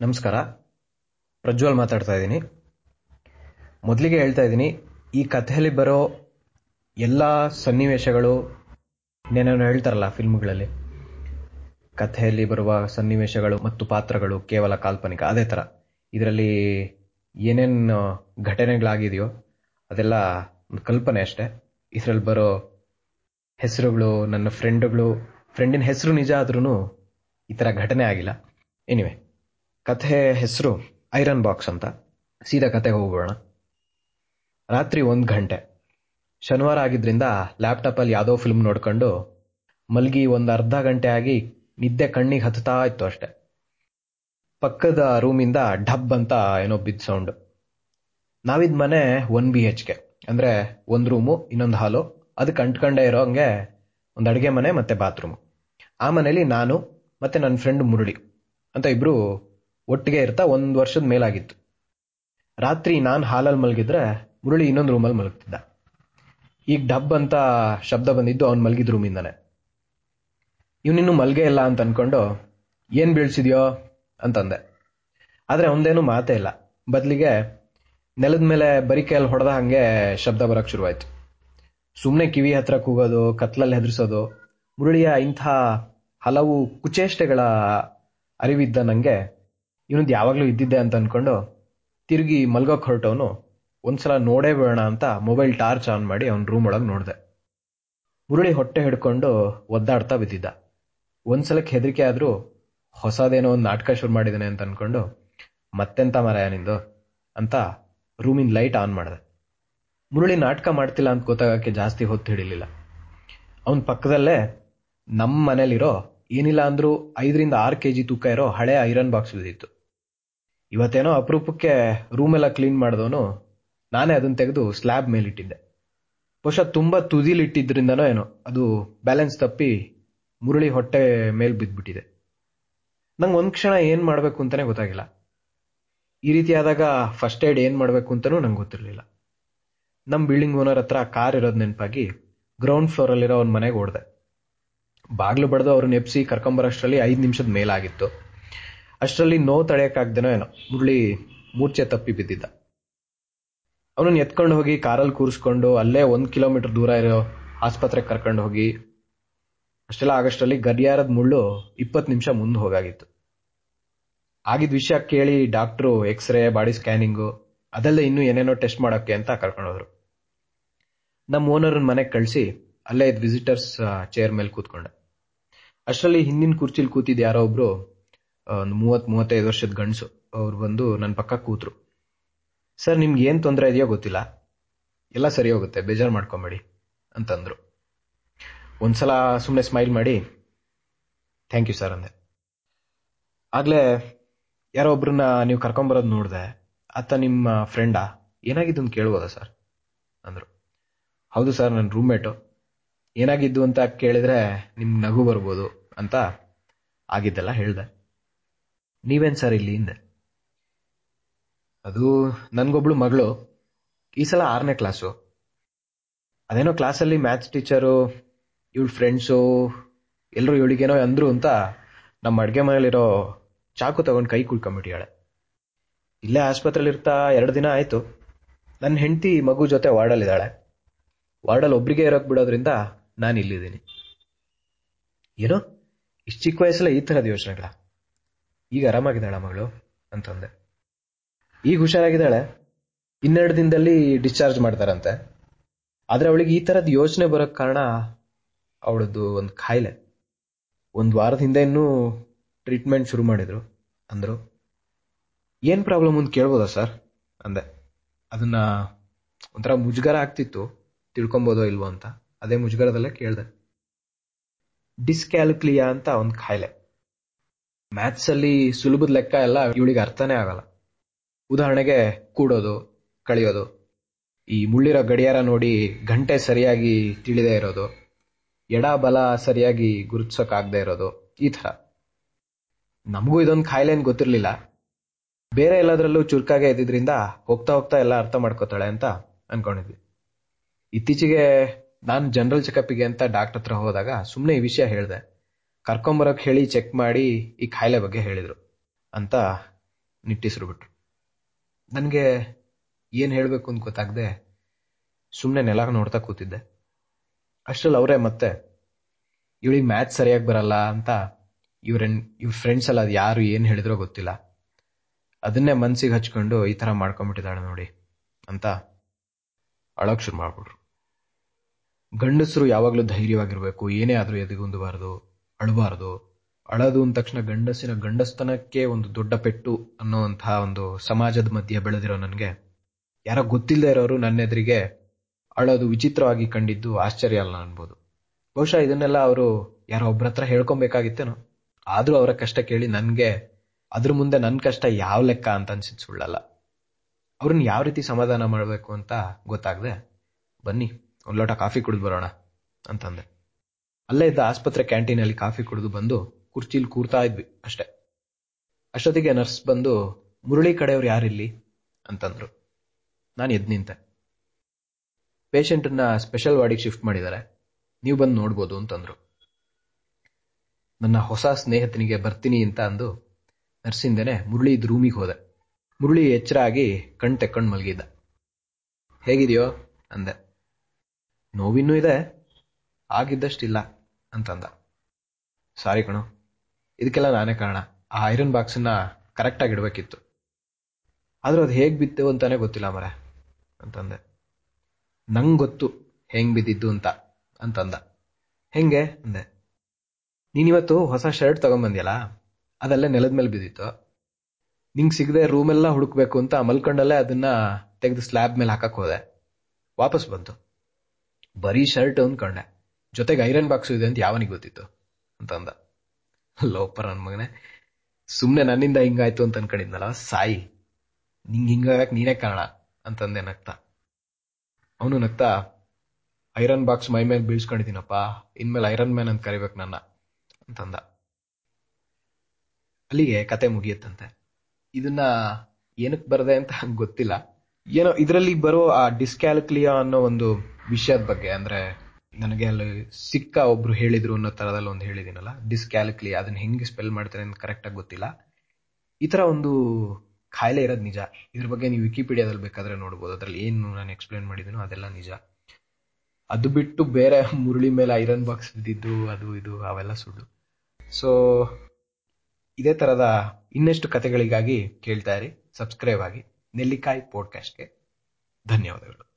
ನಮಸ್ಕಾರ. ಪ್ರಜ್ವಲ್ ಮಾತಾಡ್ತಾ ಇದ್ದೀನಿ. ಮೊದಲಿಗೆ ಹೇಳ್ತಾ ಇದ್ದೀನಿ, ಈ ಕಥೆಯಲ್ಲಿ ಬರೋ ಎಲ್ಲ ಸನ್ನಿವೇಶಗಳು ಇನ್ನೇನೇನೋ ಹೇಳ್ತಾರಲ್ಲ ಫಿಲ್ಮ್ಗಳಲ್ಲಿ, ಕಥೆಯಲ್ಲಿ ಬರುವ ಸನ್ನಿವೇಶಗಳು ಮತ್ತು ಪಾತ್ರಗಳು ಕೇವಲ ಕಾಲ್ಪನಿಕ, ಅದೇ ಥರ. ಇದರಲ್ಲಿ ಏನೇನು ಘಟನೆಗಳಾಗಿದೆಯೋ, ಅದೆಲ್ಲ ಒಂದು ಕಲ್ಪನೆ ಅಷ್ಟೇ. ಇದರಲ್ಲಿ ಬರೋ ಹೆಸರುಗಳು, ನನ್ನ ಫ್ರೆಂಡುಗಳು ಫ್ರೆಂಡಿನ ಹೆಸರು ನಿಜ ಆದ್ರೂ ಈ ಥರ ಘಟನೆ ಆಗಿಲ್ಲ. ಎನಿವೆ ಕಥೆ ಹೆಸರು ಐರನ್ ಬಾಕ್ಸ್ ಅಂತ. ಸೀದಾ ಕತೆ ಹೋಗೋಣ ರಾತ್ರಿ ಒಂದು ಗಂಟೆ. ಶನಿವಾರ ಆಗಿದ್ರಿಂದ ಲ್ಯಾಪ್ಟಾಪಲ್ಲಿ ಯಾವುದೋ ಫಿಲ್ಮ್ ನೋಡ್ಕೊಂಡು ಮಲಗಿ ಒಂದು ಅರ್ಧ ಗಂಟೆ ಆಗಿ ನಿದ್ದೆ ಕಣ್ಣಿಗೆ ಹತ್ತುತ್ತಾ ಇತ್ತು ಅಷ್ಟೆ. ಪಕ್ಕದ ರೂಮಿಂದ ಢಬ್ ಅಂತ ಏನೋ ಬಿದ್ದ ಸೌಂಡ್ ನಾವಿದ್ ಮನೆ ಒನ್ ಬಿ ಎಚ್ ಕೆ ಅಂದ್ರೆ ಒಂದು ರೂಮು ಇನ್ನೊಂದು ಹಾಲು ಅದಕ್ಕೆ ಅಂಟ್ಕೊಂಡೇ ಇರೋ ಹಂಗೆ ಒಂದು ಅಡುಗೆ ಮನೆ ಮತ್ತೆ ಬಾತ್ರೂಮು ಆ ಮನೇಲಿ ನಾನು ಮತ್ತೆ ನನ್ನ ಫ್ರೆಂಡ್ ಮುರುಳಿ ಅಂತ ಇಬ್ರು ಒಟ್ಟಿಗೆ ಇರ್ತಾ ಒಂದು ವರ್ಷದ ಮೇಲಾಗಿತ್ತು. ರಾತ್ರಿ ನಾನು ಹಾಲಲ್ಲಿ ಮಲಗಿದ್ರೆ ಮುರಳಿ ಇನ್ನೊಂದು ರೂಮಲ್ಲಿ ಮಲಗ್ತಿದ್ದ. ಈಗ ಡಬ್ ಅಂತ ಶಬ್ದ ಬಂದಿದ್ದು ಅವ್ನು ಮಲಗಿದ ರೂಮಿಂದಾನೆ ಇವನಿನ್ನೂ ಮಲ್ಗೆ ಇಲ್ಲ ಅಂತ ಅನ್ಕೊಂಡು, ಏನ್ ಬೀಳ್ಸಿದ್ಯೋ? ಅಂತಂದೆ. ಆದ್ರೆ ಒಂದೇನು ಮಾತೇ ಇಲ್ಲ. ಬದಲಿಗೆ ನೆಲದ ಮೇಲೆ ಬರಿಕೆಯಲ್ಲಿ ಹೊಡೆದ ಹಂಗೆ ಶಬ್ದ ಬರಕ್ ಶುರುವಾಯ್ತು. ಸುಮ್ಮನೆ ಕಿವಿ ಹತ್ರ ಕೂಗೋದು ಕತ್ಲಲ್ಲಿ ಹೆದರ್ಸೋದು, ಮುರುಳಿಯ ಇಂಥ ಹಲವು ಕುಚೇಷ್ಟೆಗಳ ಅರಿವಿದ್ದ ನಂಗೆ ಇವನದ್ದು ಯಾವಾಗಲೂ ಇದ್ದಿದ್ದೆ ಅಂತ ಅನ್ಕೊಂಡು ತಿರುಗಿ ಮಲ್ಗೋಕ್ ಹೊರಟವನು ಒಂದ್ಸಲ ನೋಡೇ ಬೇಡ ಅಂತ ಮೊಬೈಲ್ ಟಾರ್ಚ್ ಆನ್ ಮಾಡಿ ಅವನ ರೂಮ್ ಒಳಗೆ ನೋಡಿದೆ. ಮುರುಳಿ ಹೊಟ್ಟೆ ಹಿಡ್ಕೊಂಡು ಒದ್ದಾಡ್ತಾ ಬಿದ್ದಿದ್ದ. ಒಂದ್ಸಲಕ್ಕೆ ಹೆದರಿಕೆ ಆದರೂ ಹೊಸದೇನೋ ಒಂದು ನಾಟಕ ಶುರು ಮಾಡಿದ್ದಾನೆ ಅಂತ ಅನ್ಕೊಂಡು, ಮತ್ತೆಂತ ಮರಯ ನಿಂದು? ಅಂತ ರೂಮಿನ ಲೈಟ್ ಆನ್ ಮಾಡಿದೆ. ಮುರುಳಿ ನಾಟಕ ಮಾಡ್ತಿಲ್ಲ ಅಂತ ಗೊತ್ತಾಗಕ್ಕೆ ಜಾಸ್ತಿ ಹೊತ್ತು ಹಿಡಿಲಿಲ್ಲ. ಅವನ ಪಕ್ಕದಲ್ಲೇ ನಮ್ಮ ಮನೇಲಿರೋ ಏನಿಲ್ಲ ಅಂದ್ರೂ ಐದರಿಂದ ಆರು ಕೆ ಜಿ ತೂಕ ಇರೋ ಹಳೆ ಐರನ್ ಬಾಕ್ಸ್ ಬಿದ್ದಿತ್ತು. ಇವತ್ತೇನೋ ಅಪರೂಪಕ್ಕೆ ರೂಮ್ ಎಲ್ಲ ಕ್ಲೀನ್ ಮಾಡಿದವನು, ನಾನೇ ಅದನ್ನ ತೆಗೆದು ಸ್ಲ್ಯಾಬ್ ಮೇಲಿಟ್ಟಿದ್ದೆ. ಬಹುಶಃ ತುಂಬಾ ತುದಿಲಿಟ್ಟಿದ್ರಿಂದನೋ ಏನೋ, ಅದು ಬ್ಯಾಲೆನ್ಸ್ ತಪ್ಪಿ ಮುರಳಿ ಹೊಟ್ಟೆ ಮೇಲೆ ಬಿದ್ದ್ಬಿಟ್ಟಿದೆ ನಂಗೆ ಒಂದ್ ಕ್ಷಣ ಏನ್ ಮಾಡ್ಬೇಕು ಅಂತಾನೆ ಗೊತ್ತಾಗಿಲ್ಲ. ಈ ರೀತಿ ಆದಾಗ ಫಸ್ಟ್ ಏಡ್ ಏನ್ ಮಾಡ್ಬೇಕು ಅಂತಾನೂ ನಂಗೆ ಗೊತ್ತಿರಲಿಲ್ಲ. ನಮ್ಮ ಬಿಲ್ಡಿಂಗ್ ಓನರ್ ಹತ್ರ ಕಾರ್ ಇರೋದ್ ನೆನಪಾಗಿ ಗ್ರೌಂಡ್ ಫ್ಲೋರ್ ಅಲ್ಲಿರೋ ಅವ್ನ ಮನೆಗೆ ಓಡ್ದೆ. ಬಾಗ್ಲು ಬಡ್ದು ಅವ್ರನ್ನ ಎಪ್ಸಿ ಕರ್ಕೊಂಬರೋಷ್ಟರಲ್ಲಿ ಐದು ನಿಮಿಷದ ಮೇಲಾಗಿತ್ತು. ಅಷ್ಟರಲ್ಲಿ ನೋವು ತಡೆಯಕ್ಕಾಗ್ದೇನೋ ಏನೋ. ಮುರಳಿ ಮೂರ್ಛೆ ತಪ್ಪಿ ಬಿದ್ದಿದ್ದ. ಅವನನ್ನ ಎತ್ಕೊಂಡು ಹೋಗಿ ಕಾರಲ್ಲಿ ಕೂರಿಸ್ಕೊಂಡು ಅಲ್ಲೇ ಒಂದ್ ಕಿಲೋಮೀಟರ್ ದೂರ ಇರೋ ಆಸ್ಪತ್ರೆಗೆ ಕರ್ಕೊಂಡು ಹೋಗಿ, ಅಷ್ಟೆಲ್ಲ ಆಗಷ್ಟರಲ್ಲಿ ಗರಿಯಾರದ ಮುಳ್ಳು ಇಪ್ಪತ್ತು ನಿಮಿಷ ಮುಂದೆ ಹೋಗಾಗಿತ್ತು. ಆಗಿದ್ ವಿಷಯ ಕೇಳಿ ಡಾಕ್ಟ್ರು ಎಕ್ಸ್ರೇ, ಬಾಡಿ ಸ್ಕ್ಯಾನಿಂಗು ಅದೆಲ್ಲ ಇನ್ನೂ ಏನೇನೋ ಟೆಸ್ಟ್ ಮಾಡೋಕ್ಕೆ ಅಂತ ಕರ್ಕೊಂಡೋದ್ರು ನಮ್ಮ ಓನರ್ ಮನೆಗೆ ಕಳಿಸಿ ಅಲ್ಲೇ ಇದ್ ವಿಸಿಟರ್ಸ್ ಚೇರ್ ಮೇಲೆ ಕೂತ್ಕೊಂಡೆ. ಅಷ್ಟರಲ್ಲಿ ಹಿಂದಿನ ಕುರ್ಚಿಲಿ ಕೂತಿದ್ದ ಯಾರೋ ಒಬ್ರು ಒಂದು ಮೂವತ್ ಮೂವತ್ತೈದು ವರ್ಷದ ಗಂಡಸು ಅವ್ರು ಬಂದು ನನ್ನ ಪಕ್ಕ ಕೂತ್ರು. ಸರ್, ನಿಮ್ಗೆ ಏನು ತೊಂದರೆ ಇದೆಯೋ ಗೊತ್ತಿಲ್ಲ. ಎಲ್ಲ ಸರಿ ಹೋಗುತ್ತೆ, ಬೇಜಾರು ಮಾಡ್ಕೊಂಬೇಡಿ, ಅಂತಂದ್ರು. ಒಂದ್ಸಲ ಸುಮ್ಮನೆ ಸ್ಮೈಲ್ ಮಾಡಿ, ಥ್ಯಾಂಕ್ ಯು ಸರ್, ಅಂದೆ. ಆಗ್ಲೇ ಯಾರೋ ಒಬ್ರನ್ನ ನೀವು ಕರ್ಕೊಂಬರೋದು ನೋಡಿದೆ ಆತ ನಿಮ್ಮ ಫ್ರೆಂಡಾ? ಏನಾಗಿದ್ದು ಅಂತ ಕೇಳ್ಬೋದಾ ಸರ್? ಅಂದರು. ಹೌದು ಸರ್ ನನ್ನ ರೂಮ್ಮೇಟು. ಏನಾಗಿದ್ದು ಅಂತ ಕೇಳಿದ್ರೆ ನಿಮ್ಗೆ ನಗು ಬರ್ಬೋದು ಅಂತ ಆಗಿದ್ದೆಲ್ಲ ಹೇಳ್ದೆ. ನೀವೇನ್ ಸರ್ ಇಲ್ಲಿ ಹಿಂದೆ? ಅದು ನನ್ಗೊಬ್ಳು ಮಗಳು. ಈ ಸಲ ಆರನೇ ಕ್ಲಾಸು. ಅದೇನೋ ಕ್ಲಾಸಲ್ಲಿ ಮ್ಯಾಥ್ಸ್ ಟೀಚರು, ಇವಳ ಫ್ರೆಂಡ್ಸು ಎಲ್ಲರೂ ಇವಳಿಗೇನೋ ಅಂದ್ರು ಅಂತ ನಮ್ಮ ಅಡುಗೆ ಮನೇಲಿರೋ ಚಾಕು ತಗೊಂಡು ಕೈ ಕುಳ್ಕೊಂಬಿಟ್ಟಿಯಾಳೆ ಇಲ್ಲೇ ಆಸ್ಪತ್ರೆಯಲ್ಲಿ ಇರ್ತಾ ಎರಡು ದಿನ ಆಯ್ತು. ನನ್ನ ಹೆಂಡತಿ ಮಗು ಜೊತೆ ವಾರ್ಡಲ್ಲಿದ್ದಾಳೆ ವಾರ್ಡಲ್ಲಿ ಒಬ್ರಿಗೆ ಇರೋಕೆ ಬಿಡೋದ್ರಿಂದ ನಾನು ಇಲ್ಲಿದ್ದೀನಿ. ಏನೋ? ಇಷ್ಟು ಚಿಕ್ಕ ವಯಸ್ಸಲ್ಲೇ ಈ ಥರದ ಯೋಚನೆಗಳ? ಈಗ ಆರಾಮಾಗಿದ್ದಾಳ ಮಗಳು? ಅಂತಂದೆ. ಈಗ ಹುಷಾರಾಗಿದ್ದಾಳೆ? ಇನ್ನೆರಡು ದಿನದಲ್ಲಿ ಡಿಸ್ಚಾರ್ಜ್ ಮಾಡ್ತಾರಂತೆ. ಆದ್ರೆ ಅವಳಿಗೆ ಈ ತರದ ಯೋಚನೆ ಬರೋಕ್ ಕಾರಣ ಅವಳದ್ದು ಒಂದು ಕಾಯಿಲೆ ಒಂದು ವಾರದ ಹಿಂದೆ ಇನ್ನೂ ಟ್ರೀಟ್ಮೆಂಟ್ ಶುರು ಮಾಡಿದ್ರು. ಅಂದ್ರು, ಏನ್ ಪ್ರಾಬ್ಲಮ್ ಅಂತ ಕೇಳ್ಬೋದಾ ಸರ್? ಅಂದೆ. ಅದನ್ನ ಒಂಥರ ಮುಜುಗರ ಆಗ್ತಿತ್ತು. ತಿಳ್ಕೊಬೋದೋ ಇಲ್ವೋ ಅಂತ. ಅದೇ ಮುಜುಗರದಲ್ಲೇ ಕೇಳ್ದೆ. ಡಿಸ್ಕ್ಯಾಲ್ಕ್ಲಿಯಾ ಅಂತ ಒಂದು ಕಾಯಿಲೆ ಮ್ಯಾಥ್ಸ್ ಅಲ್ಲಿ ಸುಲಭದ ಲೆಕ್ಕ ಎಲ್ಲ ಇವಳಿಗೆ ಅರ್ಥನೇ ಆಗಲ್ಲ. ಉದಾಹರಣೆಗೆ ಕೂಡೋದು, ಕಳಿಯೋದು. ಈ ಮುಳ್ಳಿರೋ ಗಡಿಯಾರ ನೋಡಿ ಗಂಟೆ ಸರಿಯಾಗಿ ತಿಳಿದೇ ಇರೋದು. ಎಡ ಬಲ ಸರಿಯಾಗಿ ಗುರುತಿಸೋಕ್ ಆಗದೆ ಇರೋದು. ಈ ತರ ನಮಗೂ ಇದೊಂದು ಕಾಯಿಲೆನ್ ಗೊತ್ತಿರ್ಲಿಲ್ಲ. ಬೇರೆ ಎಲ್ಲದರಲ್ಲೂ ಚುರುಕಾಗೆ ಇದ್ದಿದ್ರಿಂದ ಹೋಗ್ತಾ ಹೋಗ್ತಾ ಎಲ್ಲ ಅರ್ಥ ಮಾಡ್ಕೋತಾಳೆ ಅಂತ ಅನ್ಕೊಂಡಿದ್ವಿ. ಇತ್ತೀಚೆಗೆ ನಾನು ಜನರಲ್ ಚೆಕಪ್ಗೆ ಅಂತ ಡಾಕ್ಟರ್ ಹತ್ರ ಹೋದಾಗ ಸುಮ್ಮನೆ ಈ ವಿಷಯ ಹೇಳಿದೆ. ಕರ್ಕೊಂಬರಕ್ ಹೇಳಿ ಚೆಕ್ ಮಾಡಿ ಈ ಕಾಯಿಲೆ ಬಗ್ಗೆ ಹೇಳಿದರು ಅಂತ ನಿಟ್ಟಿಸ್ರು ಬಿಟ್ರು. ನನಗೆ ಏನು ಹೇಳಬೇಕು ಅಂತ ಗೊತ್ತಾಗದೆ ಸುಮ್ಮನೆ ನೆಲ ನೋಡ್ತಾ ಕೂತಿದ್ದೆ. ಅಷ್ಟರಲ್ಲಿ ಅವರೇ ಮತ್ತೆ, ಇವಳಿಗೆ ಮ್ಯಾಥ್ಸ್ ಸರಿಯಾಗಿ ಬರಲ್ಲ ಅಂತ ಇವ್ರೆನ್ ಇವ್ರ ಫ್ರೆಂಡ್ಸ್ ಎಲ್ಲ ಅದು ಯಾರು ಏನು ಹೇಳಿದ್ರೋ ಗೊತ್ತಿಲ್ಲ. ಅದನ್ನೇ ಮನ್ಸಿಗೆ ಹಚ್ಕೊಂಡು ಈ ಥರ ಮಾಡ್ಕೊಂಬಿಟ್ಟಿದ್ದಾಳೆ ನೋಡಿ ಅಂತ ಅಳೋಕೆ ಶುರು ಮಾಡ್ಬಿಟ್ರು. ಗಂಡಸರು ಯಾವಾಗಲೂ ಧೈರ್ಯವಾಗಿರಬೇಕು, ಏನೇ ಆದರೂ ಎದೆಗುಂದಬಾರದು. ಅಳಬಾರದು. ಅಳದು ಅಂದ ತಕ್ಷಣ ಗಂಡಸಿನ ಗಂಡಸ್ತನಕ್ಕೆ ಒಂದು ದೊಡ್ಡ ಪೆಟ್ಟು ಅನ್ನುವಂತಹ ಒಂದು ಸಮಾಜದ ಮಧ್ಯೆ ಬೆಳೆದಿರೋ ನನಗೆ. ಯಾರೋ ಗೊತ್ತಿಲ್ಲದೆ ಇರೋರು ನನ್ನ ಎದುರಿಗೆ ಅಳೋದು ವಿಚಿತ್ರವಾಗಿ ಕಂಡಿದ್ದು ಆಶ್ಚರ್ಯ ಅಲ್ಲ ಅನ್ಬೋದು. ಬಹುಶಃ ಇದನ್ನೆಲ್ಲ ಅವರು ಯಾರೋ ಒಬ್ಬರ ಹತ್ರ ಹೇಳ್ಕೊಬೇಕಾಗಿತ್ತೇನೋ. ಆದ್ರೂ ಅವರ ಕಷ್ಟ ಕೇಳಿ ನನಗೆ ಅದ್ರ ಮುಂದೆ ನನ್ನ ಕಷ್ಟ ಯಾವ ಲೆಕ್ಕ ಅಂತ ಅನ್ಸಿದ್ ಸುಳ್ಳಲ್ಲ. ಅವ್ರನ್ನ ಯಾವ ರೀತಿ ಸಮಾಧಾನ ಮಾಡಬೇಕು ಅಂತ ಗೊತ್ತಾಗದೆ, ಬನ್ನಿ ಒಂದು ಲೋಟ ಕಾಫಿ ಕುಡಿದು ಬರೋಣ ಅಂತಂದೆ. ಅಲ್ಲೇ ಇದ್ದ ಆಸ್ಪತ್ರೆ ಕ್ಯಾಂಟೀನಲ್ಲಿ ಕಾಫಿ ಕುಡಿದು ಬಂದು ಕುರ್ಚಿಲಿ ಕೂರ್ತಾ ಇದ್ವಿ ಅಷ್ಟೇ. ಅಷ್ಟೊತ್ತಿಗೆ ನರ್ಸ್ ಬಂದು, ಮುರಳಿ ಕಡೆಯವ್ರು ಯಾರಿಲ್ಲಿ? ಅಂತಂದ್ರು. ನಾನು ಎದ್ ನಿಂತೆ. ಪೇಷಂಟನ್ನ ಸ್ಪೆಷಲ್ ವಾರ್ಡಿಗೆ ಶಿಫ್ಟ್ ಮಾಡಿದ್ದಾರೆ. ನೀವು ಬಂದು ನೋಡ್ಬೋದು ಅಂತಂದ್ರು. ನನ್ನ ಹೊಸ ಸ್ನೇಹಿತನಿಗೆ ಬರ್ತೀನಿ ಅಂತ ಅಂದು ನರ್ಸಿಂದೇನೆ ಮುರಳಿ ರೂಮಿಗೆ ಹೋದೆ. ಮುರಳಿ ಎಚ್ಚರ ಆಗಿ ಕಣ್ ತೆಕ್ಕೊಂಡು ಮಲಗಿದ್ದ. ಹೇಗಿದೆಯೋ? ಅಂದೆ. ನೋವಿನ್ನೂ ಇದೆ. ಆಗಿದ್ದಷ್ಟಿಲ್ಲ. ಅಂತಂದ. ಸಾರಿ ಕಣೋ, ಇದಕ್ಕೆಲ್ಲ ನಾನೇ ಕಾರಣ. ಆ ಐರನ್ ಬಾಕ್ಸನ್ನ ಕರೆಕ್ಟಾಗಿ ಇಡಬೇಕಿತ್ತು. ಆದ್ರೂ ಅದು ಹೇಗೆ ಬಿತ್ತು ಅಂತಾನೆ ಗೊತ್ತಿಲ್ಲ ಮರೆ ಅಂತಂದೆ. ನಂಗೆ ಗೊತ್ತು ಹೆಂಗೆ ಬಿದ್ದಿದ್ದು ಅಂತ, ಅಂತಂದ. ಹೆಂಗೆ? ಅಂದೆ. ನೀನಿವತ್ತು ಹೊಸ ಶರ್ಟ್ ತಗೊಂಬಂದಿಯಲ್ಲ, ಅದಲ್ಲೇ ನೆಲದ ಮೇಲೆ ಬಿದ್ದಿತ್ತು. ನಿಂಗೆ ಸಿಗದೆ ರೂಮೆಲ್ಲ ಹುಡುಕ್ಬೇಕು ಅಂತ ಮಲ್ಕೊಂಡಲ್ಲೇ ಅದನ್ನ ತೆಗೆದು ಸ್ಲ್ಯಾಬ್ ಮೇಲೆ ಹಾಕಕ್ ಹೋದೆ. ವಾಪಸ್ ಬಂತು. ಬರೀ ಶರ್ಟ್ ಅಂದ್ಕೊಂಡೆ ಜೊತೆಗೆ ಐರನ್ ಬಾಕ್ಸ್ ಇದೆ ಅಂತ ಯಾವನಿಗೆ ಗೊತ್ತಿತ್ತು? ಅಂತ ಅಂದ. ಲೋಪರ್ ನನ್ ಮಗನೆ. ಸುಮ್ಮನೆ ನನ್ನಿಂದ ಹಿಂಗಾಯ್ತು ಅಂತ ಅನ್ಕೊಂಡಿದ್ನಲ್ಲ, ಸಾಯಿ. ನಿಂಗ್ ಹಿಂಗಾಗಕ್ ನೀನೇ ಕಾರಣ, ಅಂತಂದೆ ನಗ್ತಾ. ಅವನು ನಗ್ತಾ, ಐರನ್ ಬಾಕ್ಸ್ ಮೈ ಮೇಲೆ ಬೀಳ್ಸ್ಕೊಂಡಿದ್ದೀನಪ್ಪ, ಇನ್ಮೇಲೆ ಐರನ್ ಮ್ಯಾನ್ ಅಂತ ಕರಿಬೇಕು ನನ್ನ, ಅಂತಂದ. ಅಲ್ಲಿಗೆ ಕತೆ ಮುಗಿಯುತ್ತಂತೆ. ಇದನ್ನ ಏನಕ್ಕೆ ಬರದೆ ಅಂತ ಗೊತ್ತಿಲ್ಲ. ಏನೋ ಇದರಲ್ಲಿ ಬರೋ ಆ ಡಿಸ್ಕ್ಯಾಲ್ಕ್ಲಿಯಾ ಅನ್ನೋ ಒಂದು ವಿಷಯದ ಬಗ್ಗೆ, ಅಂದ್ರೆ ನನಗೆ ಅಲ್ಲಿ ಸಿಕ್ಕ ಒಬ್ರು ಹೇಳಿದ್ರು ಅನ್ನೋ ತರದಲ್ಲಿ ಒಂದು ಹೇಳಿದಿನಲ್ಲ ಡಿಸ್ಕ್ಯಾಲ್ಕ್ಲಿ ಅದನ್ನ ಹೆಂಗೆ ಸ್ಪೆಲ್ ಮಾಡ್ತಾರೆ ಅಂತ ಕರೆಕ್ಟ್ ಆಗಿ ಗೊತ್ತಿಲ್ಲ. ಈ ತರ ಒಂದು ಖಾಯಿಲೆ ಇರೋದು ನಿಜ. ಇದ್ರ ಬಗ್ಗೆ ನೀವು ವಿಕಿಪೀಡಿಯಾದಲ್ಲಿ ಬೇಕಾದ್ರೆ ನೋಡ್ಬೋದು. ಅದ್ರಲ್ಲಿ ಏನು ನಾನು ಎಕ್ಸ್ಪ್ಲೇನ್ ಮಾಡಿದ್ದೀನೋ ಅದೆಲ್ಲ ನಿಜ. ಅದು ಬಿಟ್ಟು ಬೇರೆ ಮುರುಳಿ ಮೇಲೆ ಐರನ್ ಬಾಕ್ಸ್ ಬಿದ್ದಿದ್ದು, ಅದು ಇದು, ಅವೆಲ್ಲ ಸುಳ್ಳು. ಸೊ ಇದೇ ತರದ ಇನ್ನಷ್ಟು ಕತೆಗಳಿಗಾಗಿ ಕೇಳ್ತಾ ಇರಿ. ಸಬ್ಸ್ಕ್ರೈಬ್ ಆಗಿ. ನೆಲ್ಲಿಕಾಯಿ ಪಾಡ್ಕಾಸ್ಟ್ಗೆ ಧನ್ಯವಾದಗಳು.